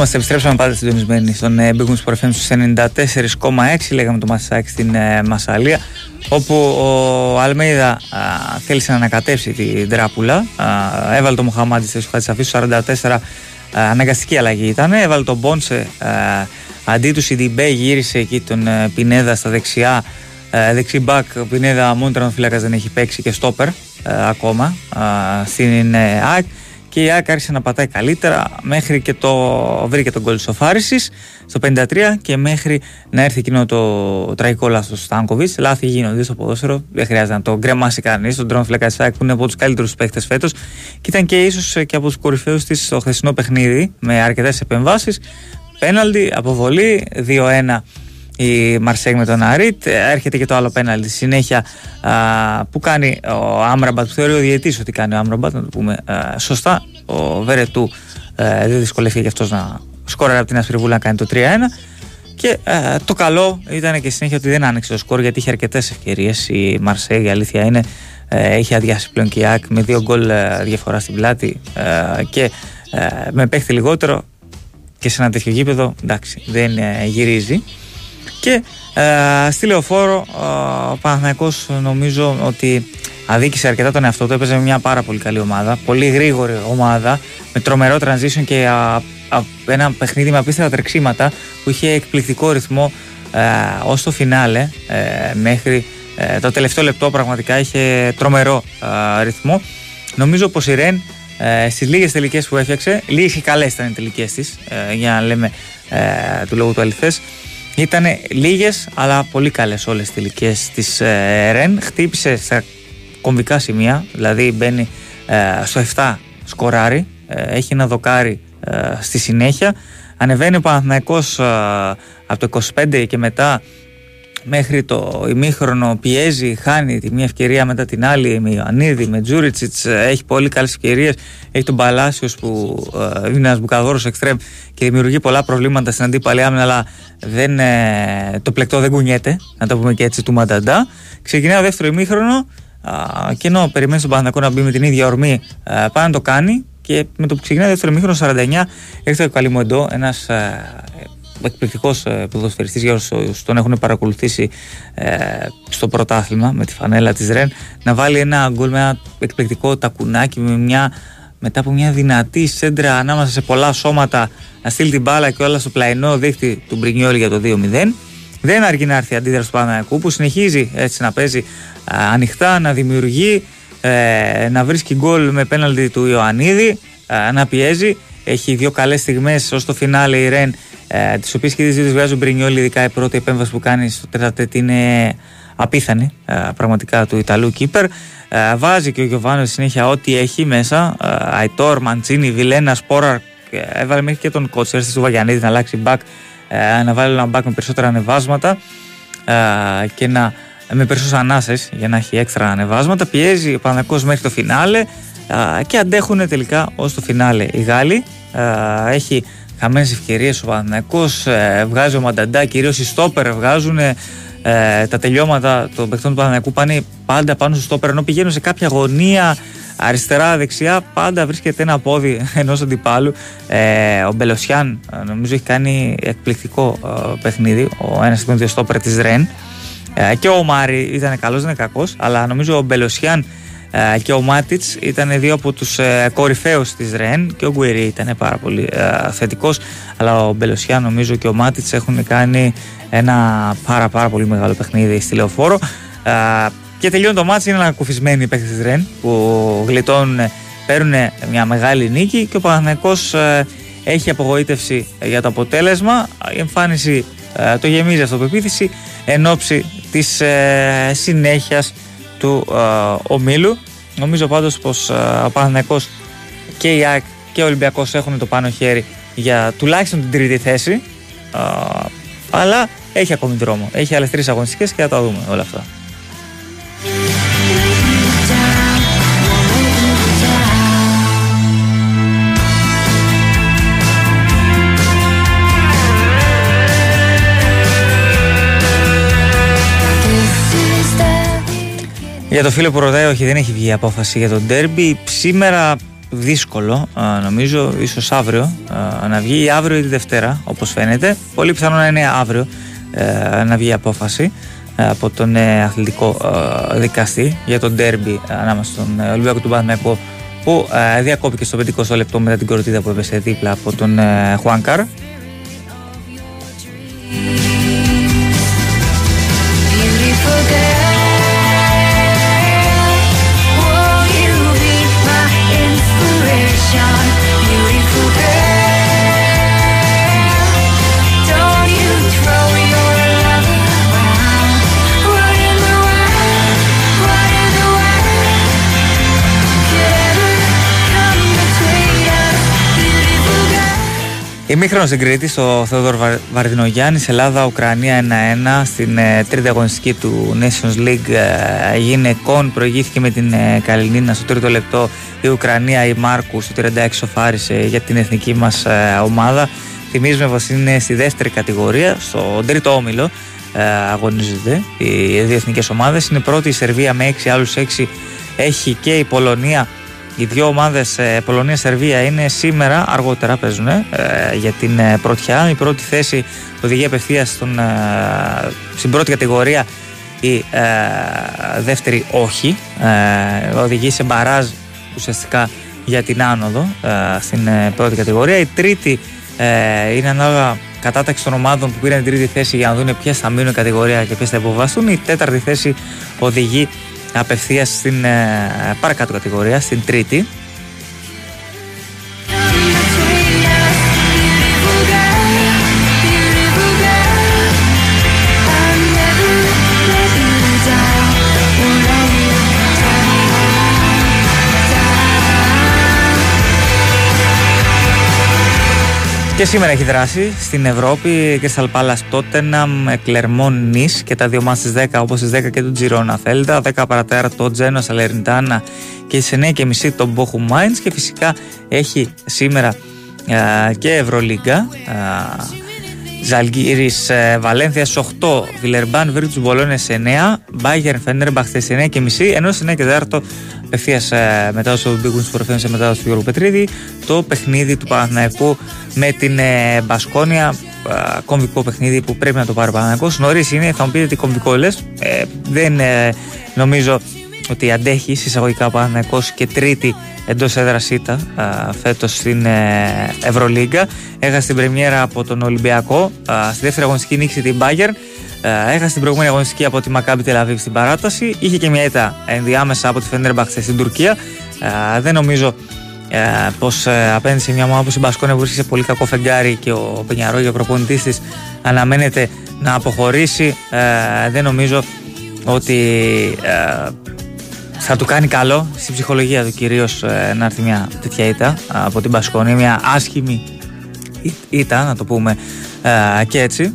Είμαστε, επιστρέψαμε πάντα συντονισμένοι στον ε, Big Wings Sport FM στους 94,6 λέγαμε το Μασάκι στην ε, Μασαλία όπου ο Αλμέιδα α, θέλησε να ανακατέψει την τράπουλα α, έβαλε το Μοχαμάντι στη Χατσαφή στους 44 α, αναγκαστική αλλαγή ήταν. Έβαλε τον Μπόνσε α, αντί του Σιντιμπέ γύρισε εκεί τον ε, Πινέδα στα δεξιά. Ε, δεξί μπακ ο Πινέδα μόνο τερματοφύλακας δεν έχει παίξει και στόπερ ε, ακόμα α, στην ε, ΑΕΚ και η ΑΕΚ άρχισε να πατάει καλύτερα μέχρι και το βρήκε τον γκολ της Σοφάρισης στο 53 και μέχρι να έρθει εκείνο το τραγικό λάθος του Στάνκοβιτς. Λάθη γίνονται στο ποδόσφαιρο, δεν χρειάζεται να το γκρεμάσει κανείς. Τον Τρόν Φλέκας της ΑΕΚ που είναι από τους καλύτερους παίχτες φέτος και ήταν και ίσως και από τους κορυφαίους της στο χθεσινό παιχνίδι με αρκετές επεμβάσεις. Πέναλτι, αποβολή, 2-1 η Μαρσέγ με τον Αρίτ. Έρχεται και το άλλο πέναλτι στη συνέχεια α, που κάνει ο Άμραμπατ, που θεωρεί ο διαιτής ότι κάνει ο Άμραμπατ, να το πούμε α, σωστά. Ο Βερετού ε, δεν δυσκολεύτηκε και αυτός να σκόραρε από την Ασπριβούλα να κάνει το 3-1. Και ε, το καλό ήταν και συνέχεια ότι δεν άνοιξε το σκορ γιατί είχε αρκετές ευκαιρίες. Η Μαρσέγ, η αλήθεια είναι, ε, έχει αδειάσει πλέον και η ΑΕΚ με δύο γκολ ε, διαφορά στην πλάτη ε, και ε, με παίχτη λιγότερο και σε ένα τέτοιο γήπεδο εντάξει δεν ε, γυρίζει. Και ε, στη λεωφόρο ε, ο Παναθηναϊκός νομίζω ότι αδίκησε αρκετά τον εαυτό του. Έπαιζε με μια πάρα πολύ καλή ομάδα. Πολύ γρήγορη ομάδα. Με τρομερό transition και α, α, ένα παιχνίδι με απίστευτα τρεξίματα που είχε εκπληκτικό ρυθμό ε, ως το φινάλε ε, μέχρι ε, το τελευταίο λεπτό πραγματικά είχε τρομερό ε, ρυθμό. Νομίζω πως η Ρεν ε, στις λίγες τελικές που έφτιαξε, λίγες και καλές ήταν οι τελικές της ε, για να λέμε ε, του λόγου του αληθές ήταν λίγες αλλά πολύ καλές όλες οι τελικές της ε, Ρεν. Χτύπησε στα κομβικά σημεία, δηλαδή μπαίνει ε, στο 7 σκοράρει, ε, έχει ένα δοκάρι ε, στη συνέχεια. Ανεβαίνει ο Παναθηναϊκός ε, από το 25 και μετά μέχρι το ημίχρονο πιέζει, χάνει τη μία ευκαιρία μετά την άλλη με Ιωαννίδη, με Τζούριτσιτς, ε, έχει πολύ καλές ευκαιρίες, έχει τον Παλάσιος που ε, είναι ένας μπουκαδόρος εξτρέμ και δημιουργεί πολλά προβλήματα στην αντίπαλη άμυνα αλλά δεν, ε, το πλεκτό δεν κουνιέται, να το πούμε και έτσι του Μανταντά. Ξεκινάει ο δεύτερο ημίχρονο α, και ενώ περιμένει τον Παναθηναϊκό να μπει με την ίδια ορμή, α, πάει να το κάνει και με το που ξεκινάει το δεύτερο ημίχρονο 49 έρχεται ο Καλιμοντό, ένας εκπληκτικός ποδοσφαιριστής για όσους τον έχουν παρακολουθήσει ε, στο πρωτάθλημα με τη φανέλα της Ρεν να βάλει ένα γκολ με ένα εκπληκτικό τακουνάκι με μια, μετά από μια δυνατή σέντρα ανάμεσα σε πολλά σώματα να στείλει την μπάλα και όλα στο πλαϊνό δίχτυ του Μπρινιόλη για το 2-0 δεν αρκεί να έρθει η αντίδραση του Παναγιακού που συνεχίζει έτσι να παίζει α, ανοιχτά, να δημιουργεί, ε, να βρίσκει γκολ με πέναλτι του Ιωαννίδη, α, να πιέζει. Έχει δύο καλές στιγμές ως το φινάλε η Ρεν, ε, τις οποίες και τις δύο βγάζει ο Μπρινιόλη, ειδικά η πρώτη επέμβαση που κάνει στο τέταρτο είναι απίθανη ε, πραγματικά του Ιταλού Κύπερ. Ε, βάζει και ο Γιωβάνο συνέχεια ό,τι έχει μέσα. Ε, Αϊτόρ, Μαντσίνη, Βιλένα, Σπόρα. Έβαλε μέχρι και τον κότσερ του Βαγιανίδη να αλλάξει back, ε, να βάλει ένα back με περισσότερα ανεβάσματα ε, και να, με περισσότερε ανάσες για να έχει έξτρα ανεβάσματα. Πιέζει ο Παναγικό μέχρι το φινάλε ε, και αντέχουν τελικά ως το φινάλε οι Γάλλοι. Ε, έχει χαμένες ευκαιρίες ο Παναγικό, βγάζει ο Μανταντά, κυρίως οι στόπερ βγάζουν. Ε, τα τελειώματα των παιχτών του Παναθηναϊκού πάνε πάντα πάνω στο στόπερ ενώ πηγαίνουν σε κάποια γωνία αριστερά-δεξιά πάντα βρίσκεται ένα πόδι ενός αντιπάλου. Ε, ο Μπελοσιάν ε, νομίζω έχει κάνει εκπληκτικό ε, παιχνίδι, ο ένας των δύο στόπερ της Ρεν. Ε, και ο Μάρι ήταν καλός, δεν είναι κακός, αλλά νομίζω ο Μπελοσιάν ε, και ο Μάτιτς ήταν δύο από τους ε, κορυφαίους της Ρεν και ο Γκουερί ήταν πάρα πολύ ε, θετικός. Αλλά ο Μπελοσιάν νομίζω και ο Μάτιτς έχουν κάνει ένα πάρα πάρα πολύ μεγάλο παιχνίδι στη λεωφόρο. Ε, και τελειώνει το μάτι, είναι ανακουφισμένοι οι παίκτες της Ρεν που γλιτώνουν, παίρνουν μια μεγάλη νίκη και ο Παναθηναϊκός ε, έχει απογοήτευση για το αποτέλεσμα. Η εμφάνιση ε, το γεμίζει αυτοπεποίθηση εν ώψη της ε, συνέχειας του ε, ομίλου. Νομίζω πάντως πως ε, ο Παναθηναϊκός και η ΑΕΚ και ο Ολυμπιακός έχουν το πάνω χέρι για τουλάχιστον την τρίτη θέση. Ε, αλλά έχει ακόμη δρόμο. Έχει άλλες τρεις αγωνιστικές και θα τα δούμε όλα αυτά. Για το φίλο που ρωτάει, όχι, δεν έχει βγει η απόφαση για τον ντέρμπι. Σήμερα δύσκολο, α, νομίζω, ίσως αύριο α, να βγει ή αύριο ή τη Δευτέρα, όπως φαίνεται. Πολύ πιθανό να είναι αύριο ε, να βγει η απόφαση ε, από τον ε, αθλητικό ε, δικαστή για τον ντέρμπι ανάμεσα στον ε, Ολυμπιακό του Παναθηναϊκό που ε, διακόπηκε στο 50 λεπτό μετά την κοροτίδα που έπεσε δίπλα από τον ε, Χουάνκαρ. Ημίχρονος στην Κρήτη στο Θεόδωρο Βαρ- Βαρδινογιάννης, Ελλάδα-Ουκρανία 1-1 στην ε, τρίτη αγωνιστική του Nations League ε, γυναικών. Προηγήθηκε με την ε, Καλινίνα στο τρίτο λεπτό η Ουκρανία, η Μάρκους στο 36 σοφάρισε για την εθνική μας ε, ομάδα. Θυμίζουμε πως είναι στη δεύτερη κατηγορία, στο τρίτο όμιλο ε, αγωνίζονται οι δύο εθνικές ομάδες. Είναι πρώτη η Σερβία με 6 άλλους 6 έχει και η Πολωνία οι δύο ομάδες Πολωνία-Σερβία είναι σήμερα, αργότερα παίζουν ε, για την ε, πρωτιά. Η πρώτη θέση οδηγεί απευθείας στον, ε, στην πρώτη κατηγορία. Η ε, δεύτερη όχι. Ε, οδηγεί σε μπαράζ ουσιαστικά για την άνοδο ε, στην ε, πρώτη κατηγορία. Η τρίτη ε, είναι ανάλογα κατάταξη των ομάδων που πήραν την τρίτη θέση για να δουν ποιες θα μείνουν κατηγορία και ποιες θα υποβαστούν. Η τέταρτη θέση οδηγεί απευθείας στην ε, παρακάτω κατηγορία, στην τρίτη. Και σήμερα έχει δράση στην Ευρώπη Crystal Palace Tottenham, Clermont Nice και τα δύο μάτς στις 10 όπως στις 10 και του Girona Felda, 10 παρατέρα το Genoa Salernitana και στις 9 και μισή το Bochum Mainz και φυσικά έχει σήμερα α, και Ευρωλίγκα Ζαλγκύρη Βαλένθια στις 8, Βιλερμπάν Βίρτου Μπολόνε σε 9, Μπάγερ Φενέρμπαχ στις 9 και μισή, ενώ στις 9 και 4 απευθεία μετά στο Big Wings for σε μετά του Γιώργου Πετρίδη, το παιχνίδι του Παναθηναϊκού με την ε, Μπασκόνια. ε, Κομβικό παιχνίδι που πρέπει να το πάρει ο Παναθηναϊκός. Νωρίς είναι, θα μου πείτε τι κομβικό λες. Ε, δεν ε, νομίζω ότι αντέχει εισαγωγικά ο Παναθηναϊκός και τρίτη εντός έδρας ΣΥΤΑ φέτος στην ε, Ευρωλίγκα. Έχασε την πρεμιέρα από τον Ολυμπιακό. Α, Στη δεύτερη αγωνιστική νίκησε την Bayern. Ε, Έχασε την προηγούμενη αγωνιστική από τη Μακάμπι Τελαβίβ στην παράταση. Είχε και μια ήττα ενδιάμεσα από τη Φενέρμπαχτσε στην Τουρκία. Ε, Δεν νομίζω ε, πως απέναντι σε μια ομάδα όπως η Μπασκόνια που βρίσκεται σε πολύ κακό φεγγάρι και ο Πενιαρό για προπονητής της αναμένεται να αποχωρήσει. Ε, δεν νομίζω ότι ε, θα του κάνει καλό στην ψυχολογία του κυρίως να έρθει μια τέτοια ήττα από την Πασκόνη, μια άσχημη ή- ήττα, να το πούμε ε, και έτσι.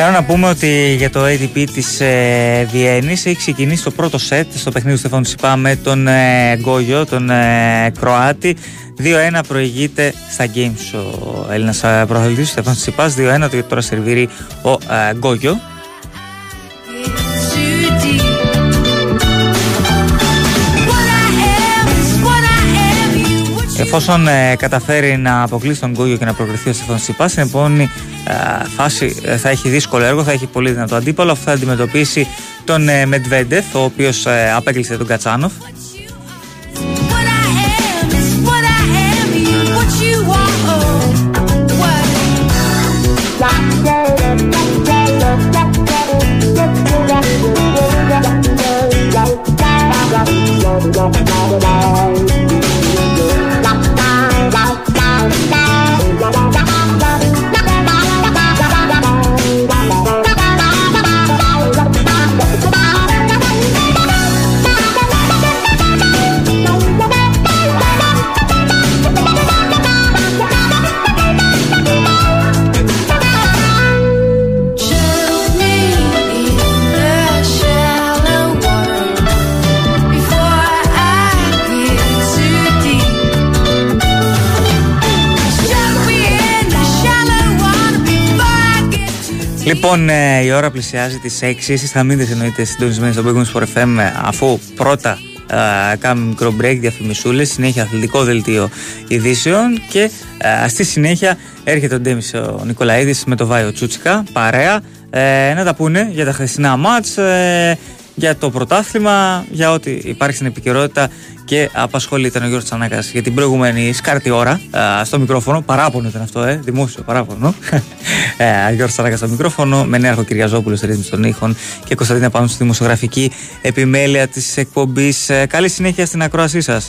Θέλω να πούμε ότι για το ATP της ε, Βιέννης έχει ξεκινήσει το πρώτο σετ στο παιχνίδι του Στεφάνου Τσιπά με τον ε, Γκόγιο, τον ε, Κροάτη. 2-1 προηγείται στα Games ο Έλληνας ε, προαθλητής, ο Στεφάνος Τσιπάς. 2-1 το τώρα σερβίρει ο ε, Γκόγιο. Εφόσον ε, καταφέρει να αποκλείσει τον Γκόγιο και να προκριθεί ο Στεφάνος Τσιπάς, στην επόμενη ε, φάση ε, θα έχει δύσκολο έργο, θα έχει πολύ δυνατό αντίπαλο. Αυτό θα αντιμετωπίσει τον ε, Μετβέντεφ, ο οποίος ε, απέκλεισε τον Κατσάνοφ. Λοιπόν, ε, η ώρα πλησιάζει τις 6. Εσείς θα μείνετε εννοείται συντονισμένοι στο Big Wings for FM ε, αφού πρώτα ε, κάνουμε μικρό break, διαφημισούλες, συνέχεια αθλητικό δελτίο ειδήσεων και ε, στη συνέχεια έρχεται ο Ντέμις ο Νικολαίδης με το Βάιο Τσούτσικα, παρέα, ε, να τα πούνε για τα χθεσινά μάτς, ε, για το πρωτάθλημα, για ό,τι υπάρχει στην επικαιρότητα και απασχολεί ήταν ο Γιώργος Τσανάκας για την προηγούμενη σκάρτη ώρα α, στο μικρόφωνο. Παράπονο ήταν αυτό, ε, δημόσιο παράπονο. ε, Γιώργος Τσανάκας στο μικρόφωνο, με Νέαρχο Κυριαζόπουλος στη ρύθμιση των ήχων και Κωνσταντίνα πάνω στη δημοσιογραφική επιμέλεια της εκπομπής. Ε, καλή συνέχεια στην ακρόασή σας.